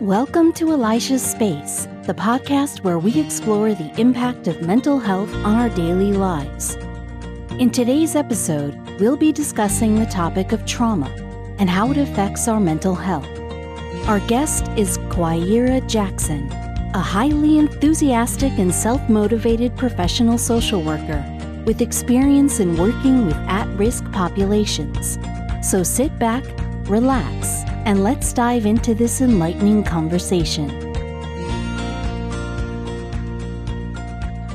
Welcome to Elisha's Space, the podcast where we explore the impact of mental health on our daily lives. In today's episode, we'll be discussing the topic of trauma and how it affects our mental health. Our guest is Kwajera Jackson, a highly enthusiastic and self motivated professional social worker with experience in working with at risk populations. So sit back, relax, and let's dive into this enlightening conversation.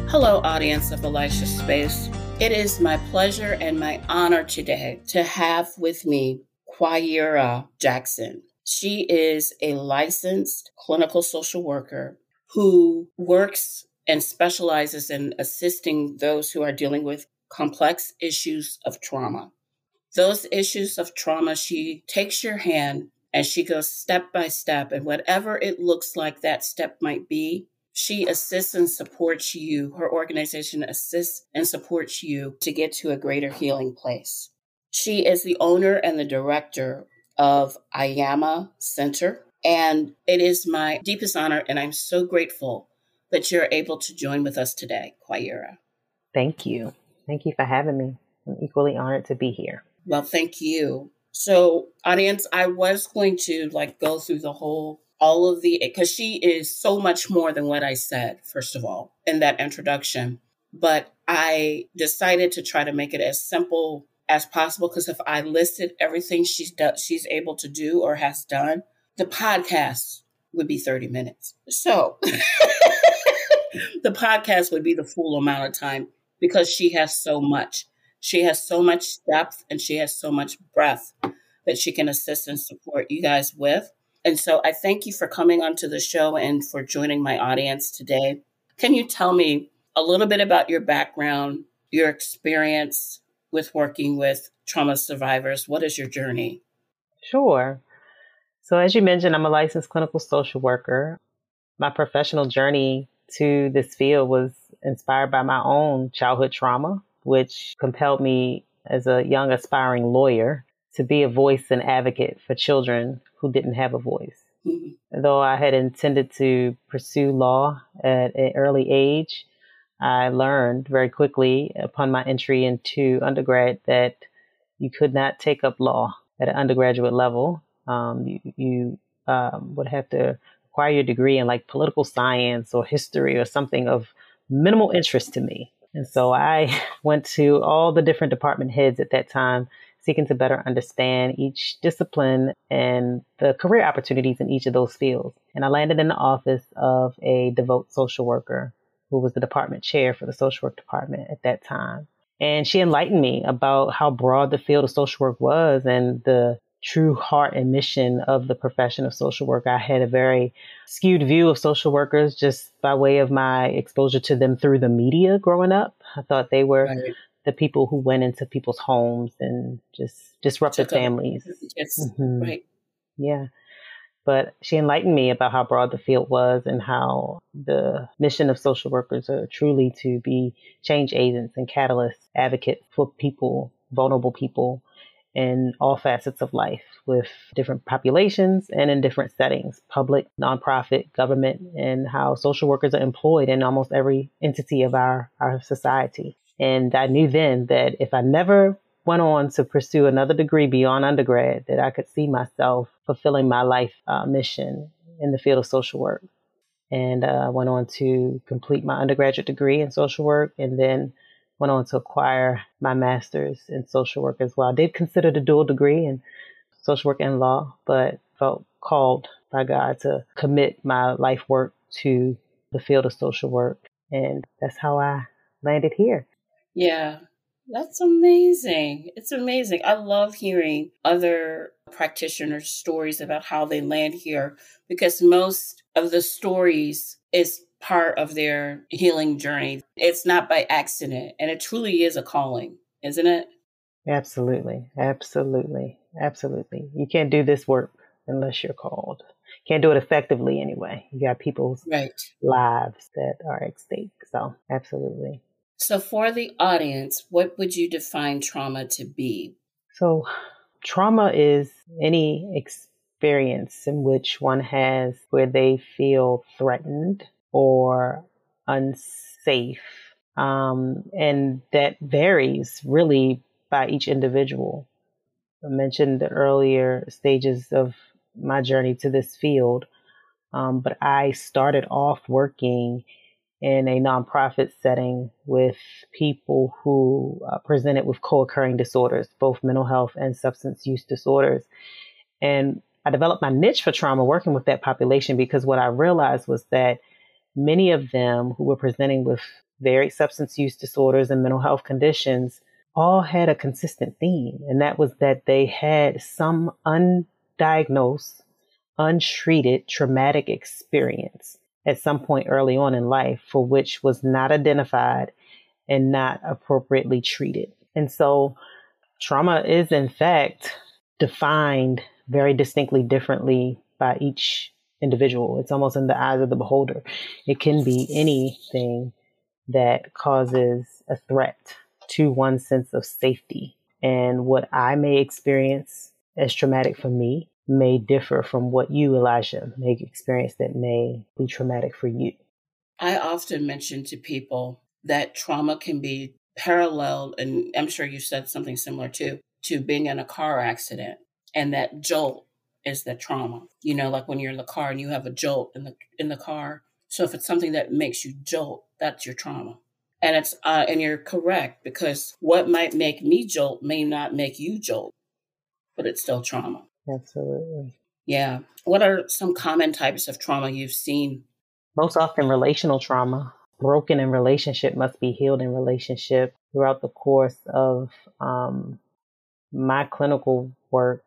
Hello, audience of Elisha Space. It is my pleasure and my honor today to have with me Kwajera Jackson. She is a licensed clinical social worker who works and specializes in assisting those who are dealing with complex issues of trauma. Those issues of trauma, she takes your hand and she goes step by step. And whatever it looks like that step might be, she assists and supports you. Her organization assists and supports you to get to a greater healing place. She is the owner and the director of Ayama Center. And it is my deepest honor, and I'm so grateful that you're able to join with us today, Kwajera. Thank you. Thank you for having me. I'm equally honored to be here. Well, thank you. So, audience, I was going to like go through the whole all of the because she is so much more than what I said, first of all, in that introduction. But I decided to try to make it as simple as possible because if I listed everything she's done, she's able to do or has done, the podcast would be 30 minutes. So the podcast would be the full amount of time because she has so much. She has so much depth and she has so much breadth that she can assist and support you guys with. And so I thank you for coming onto the show and for joining my audience today. Can you tell me a little bit about your background, your experience with working with trauma survivors? What is your journey? Sure. So, as you mentioned, I'm a licensed clinical social worker. My professional journey to this field was inspired by my own childhood trauma which compelled me as a young aspiring lawyer to be a voice and advocate for children who didn't have a voice. Mm-hmm. Though I had intended to pursue law at an early age, I learned very quickly upon my entry into undergrad that you could not take up law at an undergraduate level. Um, you, you um, would have to acquire your degree in like political science or history or something of minimal interest to me. And so I went to all the different department heads at that time, seeking to better understand each discipline and the career opportunities in each of those fields. And I landed in the office of a devout social worker who was the department chair for the social work department at that time. And she enlightened me about how broad the field of social work was and the true heart and mission of the profession of social work. I had a very skewed view of social workers just by way of my exposure to them through the media growing up. I thought they were right. the people who went into people's homes and just disrupted families. Yes, mm-hmm. right. Yeah. But she enlightened me about how broad the field was and how the mission of social workers are truly to be change agents and catalysts, advocates for people, vulnerable people in all facets of life with different populations and in different settings public, nonprofit, government, and how social workers are employed in almost every entity of our, our society. And I knew then that if I never went on to pursue another degree beyond undergrad, that I could see myself fulfilling my life uh, mission in the field of social work. And uh, I went on to complete my undergraduate degree in social work and then went on to acquire my master's in social work as well. I did consider the dual degree in social work and law, but felt called by God to commit my life work to the field of social work. And that's how I landed here. Yeah, that's amazing. It's amazing. I love hearing other practitioners' stories about how they land here because most of the stories is part of their healing journey. It's not by accident, and it truly is a calling, isn't it? Absolutely. Absolutely. Absolutely. You can't do this work unless you're called. Can't do it effectively anyway. You got people's right. lives that are at stake. So, absolutely. So, for the audience, what would you define trauma to be? So, trauma is any experience in which one has where they feel threatened or unsafe. Um, and that varies really by each individual. I mentioned the earlier stages of my journey to this field, um, but I started off working in a nonprofit setting with people who uh, presented with co occurring disorders, both mental health and substance use disorders. And I developed my niche for trauma working with that population because what I realized was that many of them who were presenting with varied substance use disorders and mental health conditions all had a consistent theme, and that was that they had some undiagnosed, untreated traumatic experience at some point early on in life for which was not identified and not appropriately treated. And so trauma is, in fact, defined very distinctly differently by each individual. It's almost in the eyes of the beholder. It can be anything that causes a threat to one's sense of safety. And what I may experience as traumatic for me may differ from what you, Elisha, may experience that may be traumatic for you. I often mention to people that trauma can be paralleled, and I'm sure you said something similar too, to being in a car accident. And that jolt is the trauma. You know, like when you're in the car and you have a jolt in the in the car. So if it's something that makes you jolt, that's your trauma. And it's uh, and you're correct because what might make me jolt may not make you jolt, but it's still trauma. Absolutely. Yeah. What are some common types of trauma you've seen? Most often, relational trauma. Broken in relationship must be healed in relationship. Throughout the course of um, my clinical work,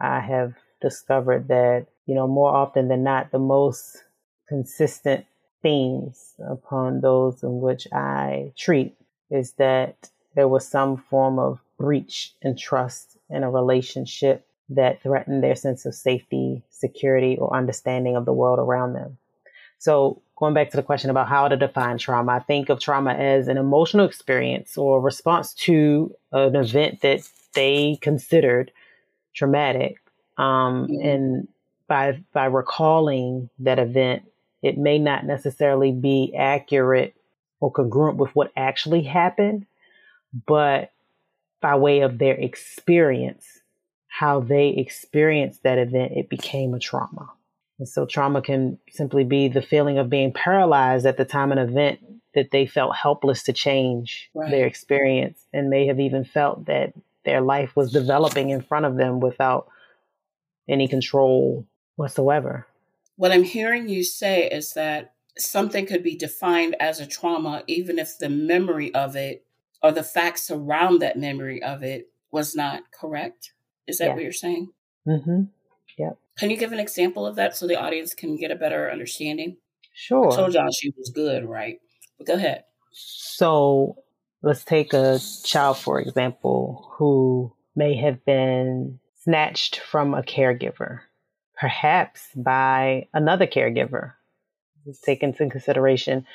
I have discovered that, you know, more often than not, the most consistent themes upon those in which I treat is that there was some form of breach in trust in a relationship that threatened their sense of safety, security, or understanding of the world around them. So, going back to the question about how to define trauma, I think of trauma as an emotional experience or response to an event that they considered traumatic. Um. And by by recalling that event, it may not necessarily be accurate or congruent with what actually happened, but by way of their experience, how they experienced that event, it became a trauma. And so trauma can simply be the feeling of being paralyzed at the time an event that they felt helpless to change right. their experience and may have even felt that their life was developing in front of them without any control whatsoever. What I'm hearing you say is that something could be defined as a trauma even if the memory of it or the facts around that memory of it was not correct. Is that yeah. what you're saying? Mm-hmm. Yep. Can you give an example of that so the audience can get a better understanding? Sure. I told y'all she was good, right? But go ahead. So let's take a child, for example, who may have been snatched from a caregiver, perhaps by another caregiver. Take into consideration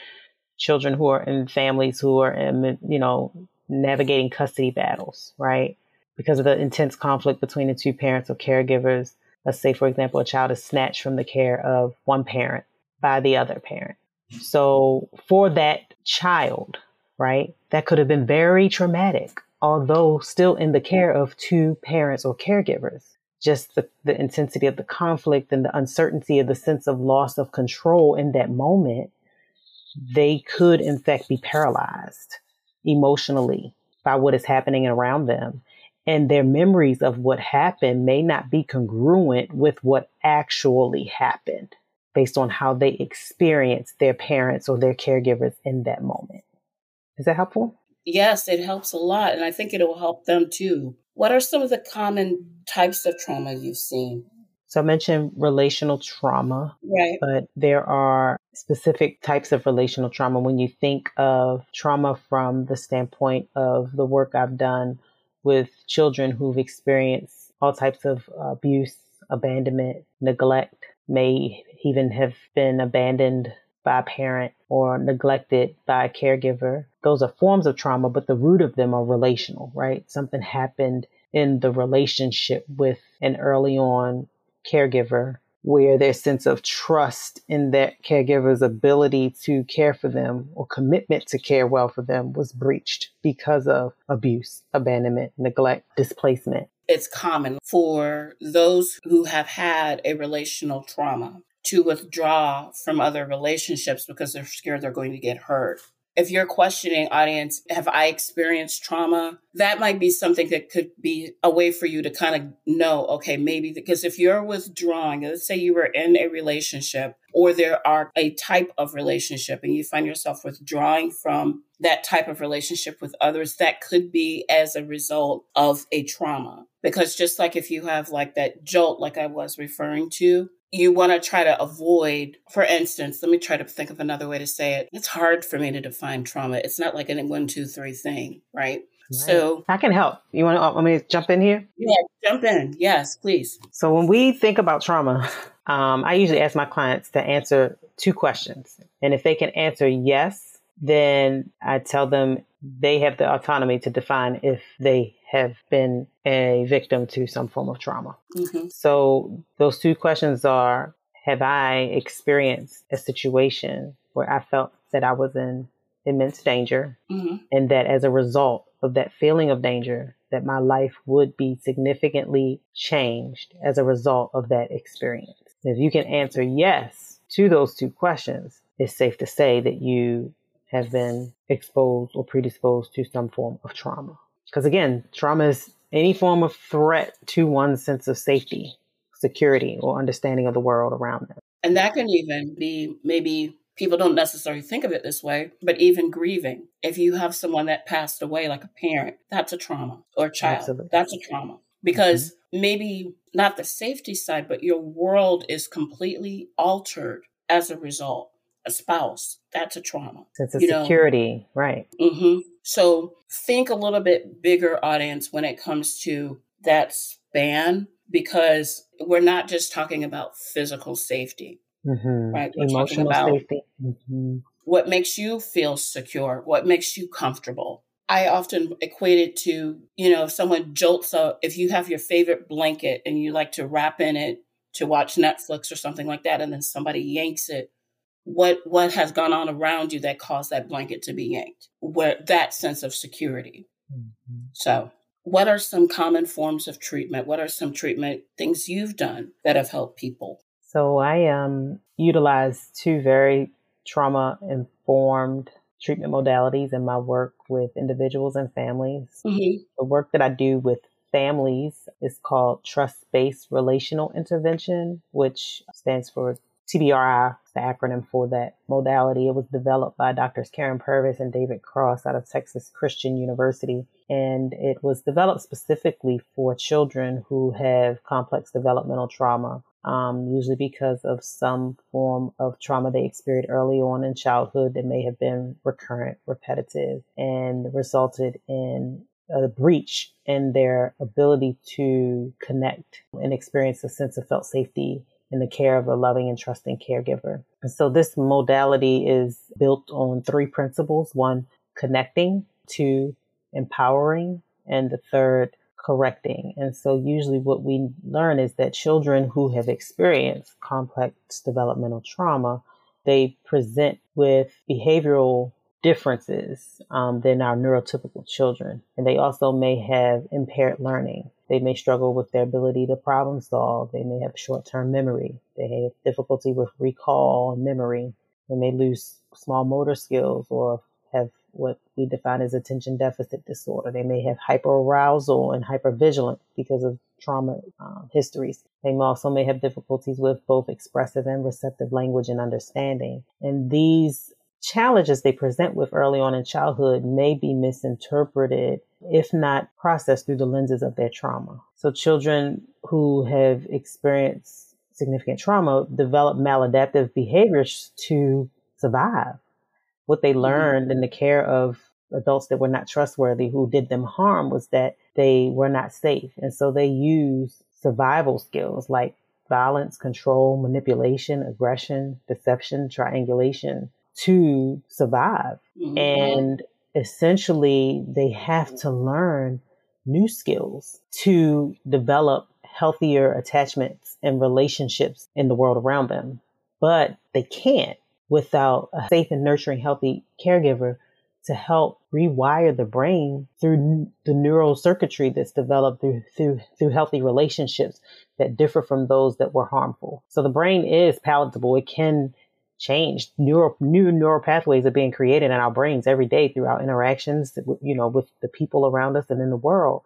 children who are in families who are in, you know, navigating custody battles, right? because of the intense conflict between the two parents or caregivers. Let's say, for example, a child is snatched from the care of one parent by the other parent. So for that child, right, that could have been very traumatic, although still in the care of two parents or caregivers. Just the, the intensity of the conflict and the uncertainty of the sense of loss of control in that moment, they could in fact be paralyzed emotionally by what is happening around them and their memories of what happened may not be congruent with what actually happened based on how they experienced their parents or their caregivers in that moment. Is that helpful? Yes, it helps a lot. And I think it will help them too. What are some of the common types of trauma you've seen? So I mentioned relational trauma, right? But there are specific types of relational trauma. When you think of trauma from the standpoint of the work I've done with children who've experienced all types of abuse, abandonment, neglect, may even have been abandoned by a parent or neglected by a caregiver. Those are forms of trauma, but the root of them are relational, right? Something happened in the relationship with an early on caregiver where their sense of trust in that caregiver's ability to care for them or commitment to care well for them was breached because of abuse, abandonment, neglect, displacement. It's common for those who have had a relational trauma to withdraw from other relationships because they're scared they're going to get hurt if you're questioning audience, have I experienced trauma? That might be something that could be a way for you to kind of know, okay, maybe because if you're withdrawing, let's say you were in a relationship or there are a type of relationship and you find yourself withdrawing from that type of relationship with others, that could be as a result of a trauma. Because just like if you have like that jolt, like I was referring to, you want to try to avoid, for instance, let me try to think of another way to say it. It's hard for me to define trauma. It's not like a one, two, three thing, right? Right. So I can help. You want to let me jump in here? Yeah, jump in. Yes, please. So when we think about trauma, um, I usually ask my clients to answer two questions, and if they can answer yes, then I tell them they have the autonomy to define if they have been a victim to some form of trauma. Mm-hmm. So those two questions are Have I experienced a situation where I felt that I was in immense danger mm-hmm. and that as a result of that feeling of danger, that my life would be significantly changed as a result of that experience? If you can answer yes to those two questions, it's safe to say that you have been exposed or predisposed to some form of trauma. Because again, trauma is any form of threat to one's sense of safety, security, or understanding of the world around them. And that can even be maybe people don't necessarily think of it this way, but even grieving. If you have someone that passed away, like a parent, that's a trauma, or a child, Absolutely. that's a trauma. Because mm-hmm. maybe not the safety side, but your world is completely altered as a result. A spouse, that's a trauma. Sense of you security, know? right. Mm-hmm. So think a little bit bigger audience when it comes to that span because we're not just talking about physical safety, mm-hmm. right? We're Emotional safety. Mm-hmm. What makes you feel secure? What makes you comfortable? I often equate it to, you know, if someone jolts up, if you have your favorite blanket and you like to wrap in it to watch Netflix or something like that, and then somebody yanks it what what has gone on around you that caused that blanket to be yanked? Where that sense of security. Mm-hmm. so what are some common forms of treatment? What are some treatment things you've done that have helped people? So i um utilize two very trauma informed treatment modalities in my work with individuals and families. Mm-hmm. the work that i do with families is called trust based relational intervention which stands for TBRI, the acronym for that modality. It was developed by Drs. Karyn Purvis and David Cross out of Texas Christian University. And it was developed specifically for children who have complex developmental trauma, um, usually because of some form of trauma they experienced early on in childhood that may have been recurrent, repetitive, and resulted in a breach in their ability to connect and experience a sense of felt safety in the care of a loving and trusting caregiver. And so this modality is built on three principles. One, connecting, two, empowering, and the third, correcting. And so usually what we learn is that children who have experienced complex developmental trauma, they present with behavioral differences um, than our neurotypical children. And they also may have impaired learning. They may struggle with their ability to problem solve. They may have short term memory. They have difficulty with recall and memory. They may lose small motor skills or have what we define as attention deficit disorder. They may have hyperarousal and hypervigilance because of trauma um, histories. They also may have difficulties with both expressive and receptive language and understanding. And these challenges they present with early on in childhood may be misinterpreted, if not processed through the lenses of their trauma. So children who have experienced significant trauma develop maladaptive behaviors to survive. What they mm-hmm. learned in the care of adults that were not trustworthy who did them harm was that they were not safe. And so they use survival skills like violence, control, manipulation, aggression, deception, triangulation to survive. Mm-hmm. And essentially, they have to learn new skills to develop healthier attachments and relationships in the world around them. But they can't without a safe and nurturing, healthy caregiver to help rewire the brain through the neural circuitry that's developed through, through, through healthy relationships that differ from those that were harmful. So the brain is palatable. It can change. Neural, new neural pathways are being created in our brains every day through our interactions, you know, with the people around us and in the world.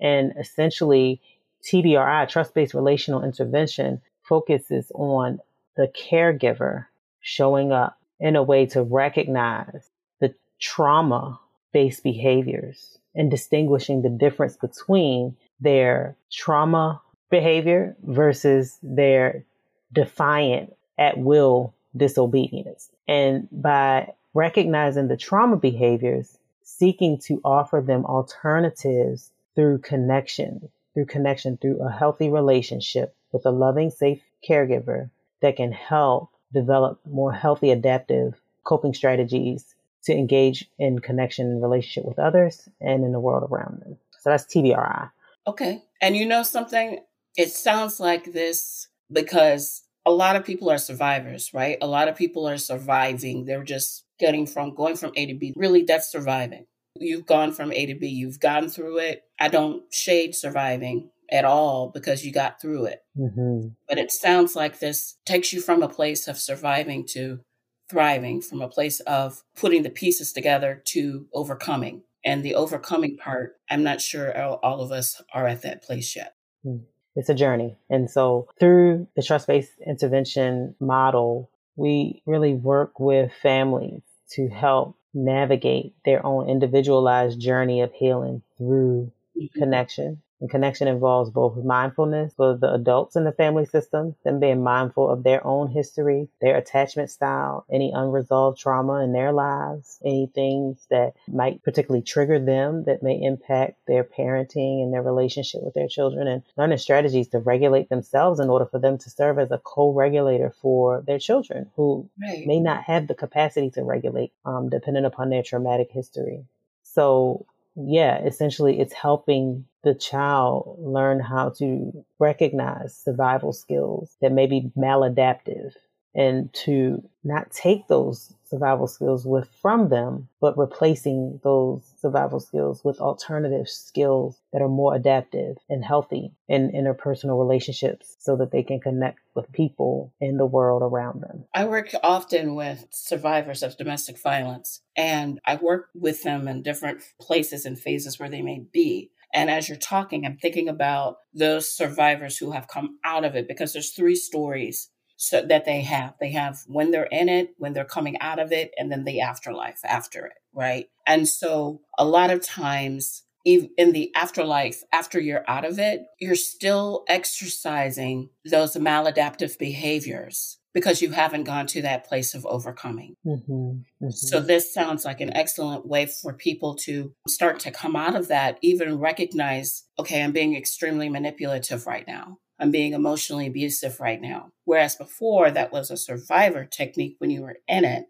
And essentially, TBRI, trust-based relational intervention, focuses on the caregiver showing up in a way to recognize the trauma based behaviors and distinguishing the difference between their trauma behavior versus their defiant at will disobedience. And by recognizing the trauma behaviors, seeking to offer them alternatives through connection, through connection, through a healthy relationship with a loving, safe caregiver that can help develop more healthy, adaptive coping strategies to engage in connection and relationship with others and in the world around them. So that's TBRI. Okay. And you know something? It sounds like this because a lot of people are survivors, right? A lot of people are surviving. They're just getting from going from A to B. Really, that's surviving. You've gone from A to B, you've gone through it. I don't shade surviving at all because you got through it. Mm-hmm. But it sounds like this takes you from a place of surviving to thriving, from a place of putting the pieces together to overcoming. And the overcoming part, I'm not sure all of us are at that place yet. Hmm. It's a journey. And so through the trust based intervention model, we really work with families to help navigate their own individualized journey of healing through mm-hmm. connection and connection involves both mindfulness for the adults in the family system, them being mindful of their own history, their attachment style, any unresolved trauma in their lives, any things that might particularly trigger them that may impact their parenting and their relationship with their children, and learning strategies to regulate themselves in order for them to serve as a co-regulator for their children who right. may not have the capacity to regulate, um, depending upon their traumatic history. So yeah, essentially it's helping the child learn how to recognize survival skills that may be maladaptive and to not take those survival skills with from them, but replacing those survival skills with alternative skills that are more adaptive and healthy in interpersonal relationships so that they can connect with people in the world around them. I work often with survivors of domestic violence and I work with them in different places and phases where they may be. And as you're talking, I'm thinking about those survivors who have come out of it because there's three stories so that they have. They have when they're in it, when they're coming out of it, and then the afterlife after it, right? And so a lot of times in the afterlife, after you're out of it, you're still exercising those maladaptive behaviors because you haven't gone to that place of overcoming. Mm-hmm, mm-hmm. So, this sounds like an excellent way for people to start to come out of that, even recognize, okay, I'm being extremely manipulative right now. I'm being emotionally abusive right now. Whereas before, that was a survivor technique when you were in it.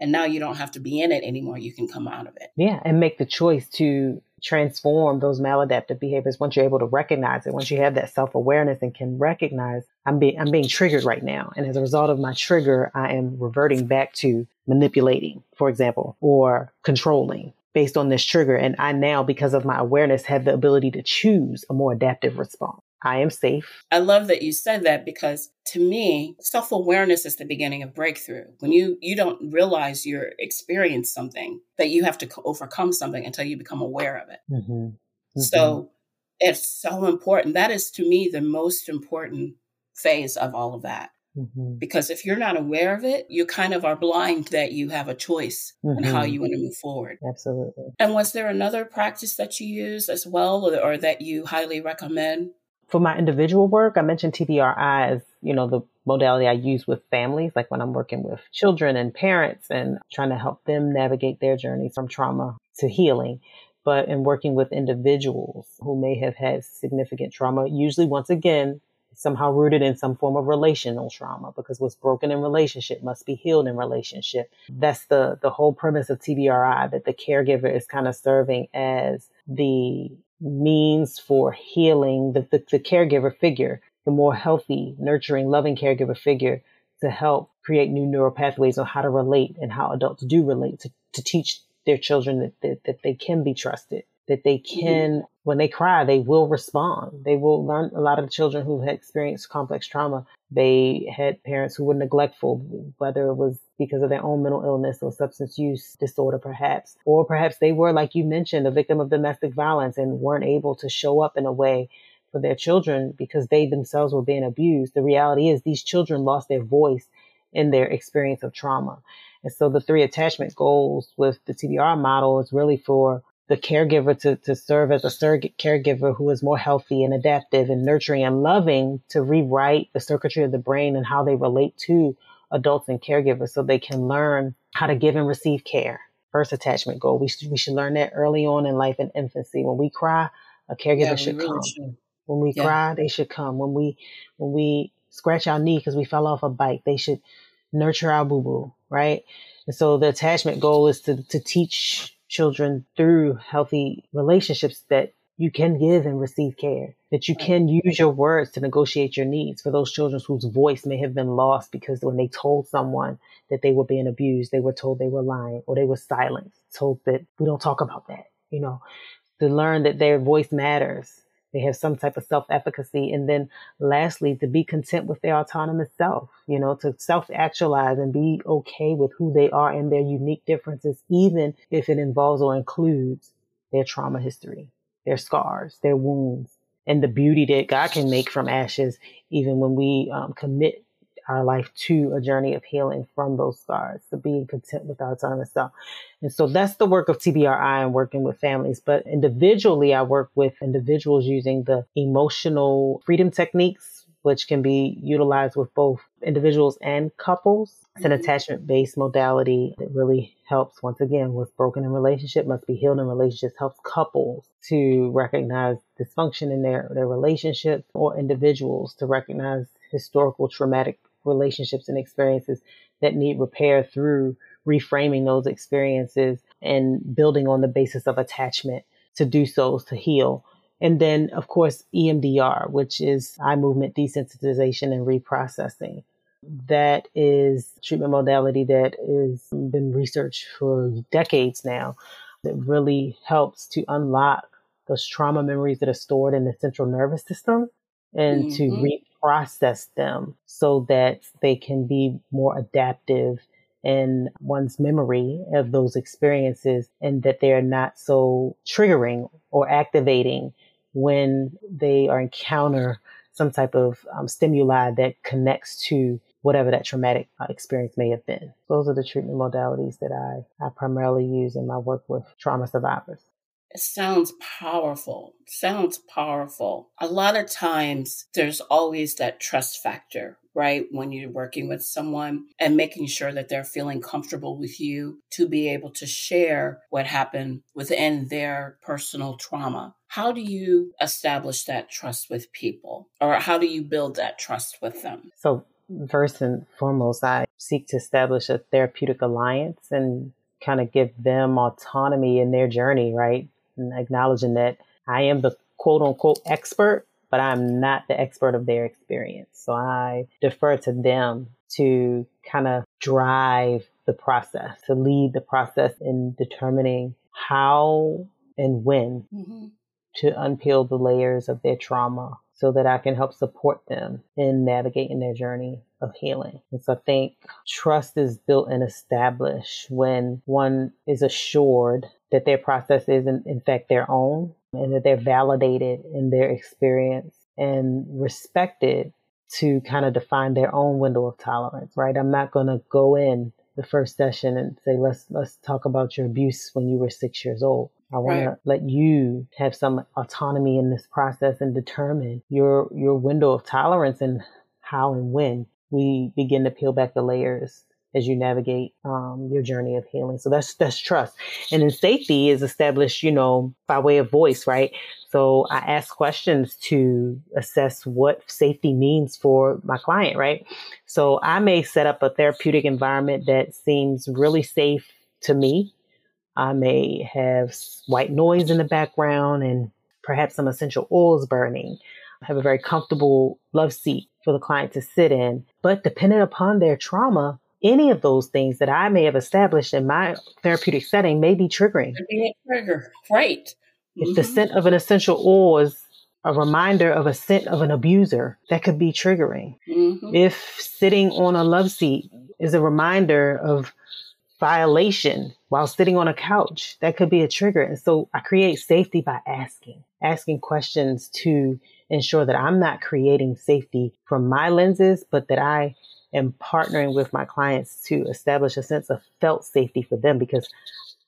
And now you don't have to be in it anymore. You can come out of it. Yeah. And make the choice to transform those maladaptive behaviors once you're able to recognize it once you have that self-awareness and can recognize i'm being i'm being triggered right now and as a result of my trigger i am reverting back to manipulating for example or controlling based on this trigger and i now because of my awareness have the ability to choose a more adaptive response I am safe. I love that you said that because to me, self-awareness is the beginning of breakthrough. When you you don't realize you're experiencing something, that you have to overcome something until you become aware of it. Mm-hmm. Mm-hmm. So it's so important. That is to me the most important phase of all of that. Mm-hmm. Because if you're not aware of it, you kind of are blind that you have a choice mm-hmm. how you want to move forward. Absolutely. And was there another practice that you use as well or, or that you highly recommend? For my individual work, I mentioned TBRI as, you know, the modality I use with families, like when I'm working with children and parents and trying to help them navigate their journey from trauma to healing. But in working with individuals who may have had significant trauma, usually once again, somehow rooted in some form of relational trauma because what's broken in relationship must be healed in relationship. That's the, the whole premise of TBRI that the caregiver is kind of serving as the means for healing the, the, the caregiver figure, the more healthy, nurturing, loving caregiver figure to help create new neural pathways on how to relate and how adults do relate to, to teach their children that, that, that they can be trusted, that they mm-hmm. can, when they cry, they will respond. They will learn. A lot of the children who had experienced complex trauma, they had parents who were neglectful, whether it was because of their own mental illness or substance use disorder, perhaps, or perhaps they were, like you mentioned, a victim of domestic violence and weren't able to show up in a way for their children because they themselves were being abused. The reality is these children lost their voice in their experience of trauma. And so the three attachment goals with the TBR model is really for the caregiver to, to serve as a surrogate caregiver who is more healthy and adaptive and nurturing and loving to rewrite the circuitry of the brain and how they relate to adults and caregivers so they can learn how to give and receive care. First attachment goal. We should, we should learn that early on in life and infancy. When we cry, a caregiver yeah, should really come. Should. When we yeah. cry, they should come. When we when we scratch our knee because we fell off a bike, they should nurture our boo boo, right? And so the attachment goal is to to teach children through healthy relationships that you can give and receive care, that you can use your words to negotiate your needs for those children whose voice may have been lost because when they told someone that they were being abused, they were told they were lying or they were silenced, told that we don't talk about that, you know, to learn that their voice matters. They have some type of self efficacy. And then lastly, to be content with their autonomous self, you know, to self actualize and be okay with who they are and their unique differences, even if it involves or includes their trauma history their scars, their wounds, and the beauty that God can make from ashes, even when we um, commit our life to a journey of healing from those scars, to being content with our time and stuff. And so that's the work of TBRI and working with families. But individually, I work with individuals using the emotional freedom techniques which can be utilized with both individuals and couples. It's an mm-hmm. attachment based modality that really helps, once again, what's broken in relationship must be healed in relationships, helps couples to recognize dysfunction in their, their relationship or individuals to recognize historical traumatic relationships and experiences that need repair through reframing those experiences and building on the basis of attachment to do so to heal and then, of course, EMDR, which is eye movement desensitization and reprocessing. That is treatment modality that has been researched for decades now that really helps to unlock those trauma memories that are stored in the central nervous system and mm-hmm. to reprocess them so that they can be more adaptive in one's memory of those experiences and that they're not so triggering or activating when they are encounter some type of um, stimuli that connects to whatever that traumatic uh, experience may have been. Those are the treatment modalities that I, I primarily use in my work with trauma survivors. It sounds powerful. Sounds powerful. A lot of times there's always that trust factor, right? When you're working with someone and making sure that they're feeling comfortable with you to be able to share what happened within their personal trauma. How do you establish that trust with people or how do you build that trust with them? So, first and foremost, I seek to establish a therapeutic alliance and kind of give them autonomy in their journey, right? And acknowledging that I am the quote unquote expert, but I'm not the expert of their experience. So I defer to them to kind of drive the process, to lead the process in determining how and when mm-hmm. to unpeel the layers of their trauma so that I can help support them in navigating their journey of healing. And so I think trust is built and established when one is assured that their process is in, in fact their own and that they're validated in their experience and respected to kind of define their own window of tolerance, right? I'm not going to go in the first session and say, let's, let's talk about your abuse when you were six years old. I want right. to let you have some autonomy in this process and determine your, your window of tolerance and how and when we begin to peel back the layers as you navigate um, your journey of healing. So that's that's trust, and then safety is established, you know, by way of voice, right? So I ask questions to assess what safety means for my client, right? So I may set up a therapeutic environment that seems really safe to me. I may have white noise in the background and perhaps some essential oils burning, I have a very comfortable love seat for the client to sit in. But depending upon their trauma, any of those things that I may have established in my therapeutic setting may be triggering. Could be a trigger. Right. If the scent of an essential oil is a reminder of a scent of an abuser, that could be triggering. Mm-hmm. If sitting on a love seat is a reminder of violation while sitting on a couch, that could be a trigger. And so I create safety by asking, asking questions to ensure that I'm not creating safety from my lenses, but that I am partnering with my clients to establish a sense of felt safety for them because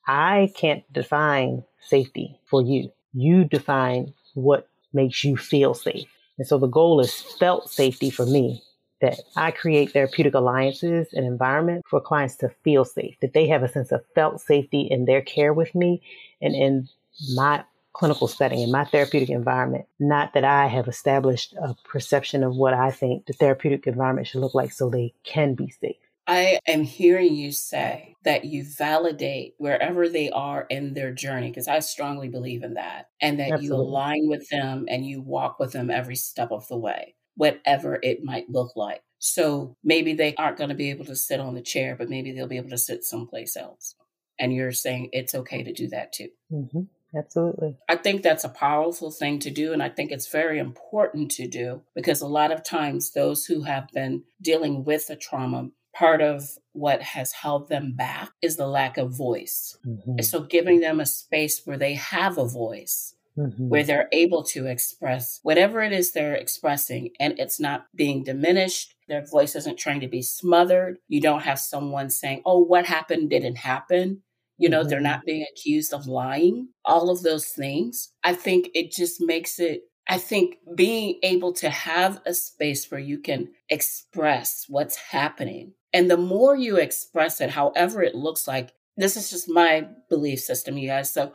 I can't define safety for you. You define what makes you feel safe. And so the goal is felt safety for me that I create therapeutic alliances and environment for clients to feel safe, that they have a sense of felt safety in their care with me and in my clinical setting, in my therapeutic environment. Not that I have established a perception of what I think the therapeutic environment should look like so they can be safe. I am hearing you say that you validate wherever they are in their journey, because I strongly believe in that, and that Absolutely. you align with them and you walk with them every step of the way, whatever it might look like. So maybe they aren't going to be able to sit on the chair, but maybe they'll be able to sit someplace else. And you're saying it's okay to do that too. hmm Absolutely. I think that's a powerful thing to do. And I think it's very important to do because a lot of times those who have been dealing with a trauma, part of what has held them back is the lack of voice. hmm And so giving them a space where they have a voice, hmm where they're able to express whatever it is they're expressing and it's not being diminished. Their voice isn't trying to be smothered. You don't have someone saying, oh, what happened didn't happen. You know, they're Mhm. not being accused of lying, all of those things. I think it just makes it, I think being able to have a space where you can express what's happening. And the more you express it, however it looks like, this is just my belief system, you guys. So,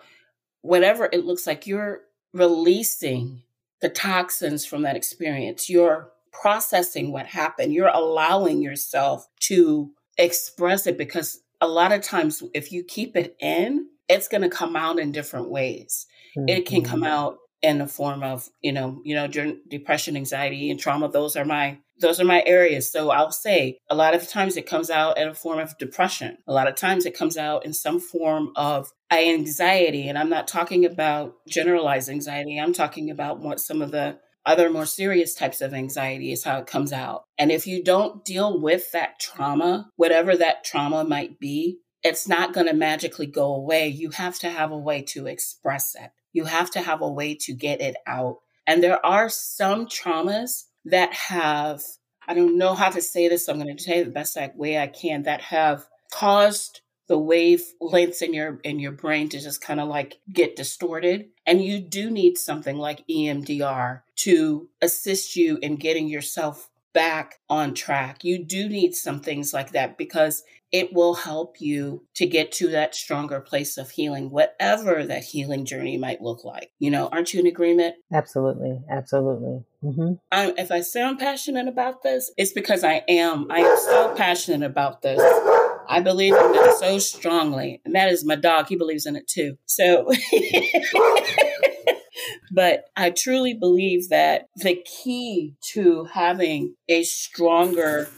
whatever it looks like, you're releasing the toxins from that experience. You're processing what happened. You're allowing yourself to express it because a lot of times, if you keep it in, it's going to come out in different ways. It can come Mhm. out in the form of, you know, you know, depression, anxiety, and trauma. Those are my those are my areas. So I'll say a lot of times it comes out in a form of depression. A lot of times it comes out in some form of anxiety. And I'm not talking about generalized anxiety. I'm talking about what some of the other more serious types of anxiety is how it comes out. And if you don't deal with that trauma, whatever that trauma might be, it's not going to magically go away. You have to have a way to express it. You have to have a way to get it out. And there are some traumas that have, I don't know how to say this, so I'm going to say it the best way I can, that have caused the wavelengths in your in your brain to just kind of like get distorted and you do need something like EMDR to assist you in getting yourself back on track. You do need some things like that because it will help you to get to that stronger place of healing, whatever that healing journey might look like. You know, aren't you in agreement? Absolutely. Absolutely. hmm I'm, if I sound passionate about this, it's because I am. I am so passionate about this. I believe in it so strongly. And that is my dog. He believes in it too. So, but I truly believe that the key to having a stronger,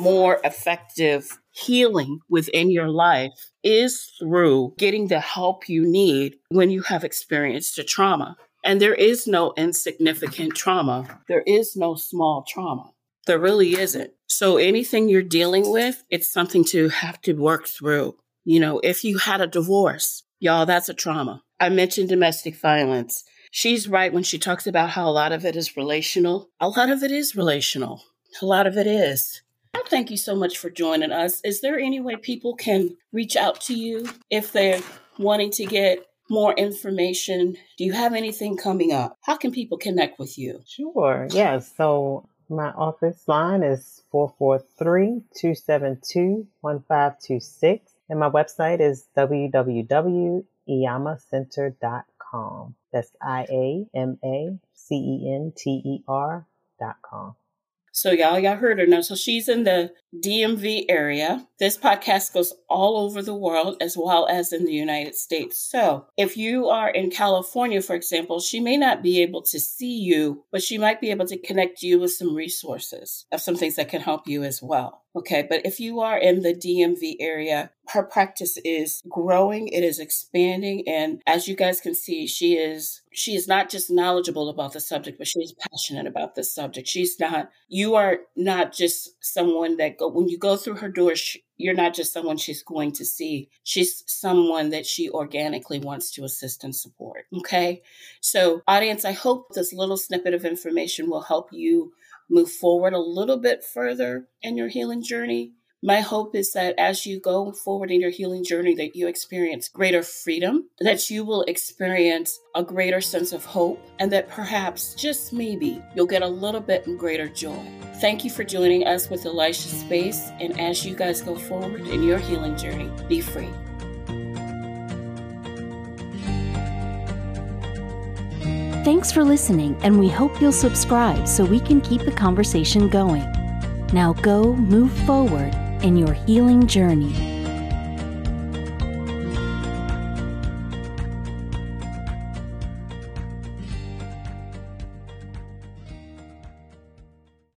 more effective healing within your life is through getting the help you need when you have experienced a trauma. And there is no insignificant trauma. There is no small trauma. There really isn't. So anything you're dealing with, it's something to have to work through. You know, if you had a divorce, y'all, that's a trauma. I mentioned domestic violence. She's right when she talks about how a lot of it is relational. A lot of it is relational. A lot of it is. Thank you so much for joining us. Is there any way people can reach out to you if they're wanting to get more information? Do you have anything coming up? How can people connect with you? Sure. Yeah. So my office line is 443-272-1526. And my website is www.iamacenter.com. That's I-A-M-A-C-E-N-T-E-R dot com. So y'all, y'all heard her now. So she's in the DMV area. This podcast goes all over the world as well as in the United States. So if you are in California, for example, she may not be able to see you, but she might be able to connect you with some resources of some things that can help you as well. Okay, but if you are in the DMV area, her practice is growing, it is expanding, and as you guys can see, she is she is not just knowledgeable about the subject, but she is passionate about the subject. She's not you are not just someone that go when you go through her door, she, you're not just someone she's going to see. She's someone that she organically wants to assist and support. Okay. So, audience, I hope this little snippet of information will help you move forward a little bit further in your healing journey. My hope is that as you go forward in your healing journey, that you experience greater freedom, that you will experience a greater sense of hope, and that perhaps, just maybe, you'll get a little bit greater joy. Thank you for joining us with Elisha Space, and as you guys go forward in your healing journey, be free. Thanks for listening, and we hope you'll subscribe so we can keep the conversation going. Now go move forward in your healing journey.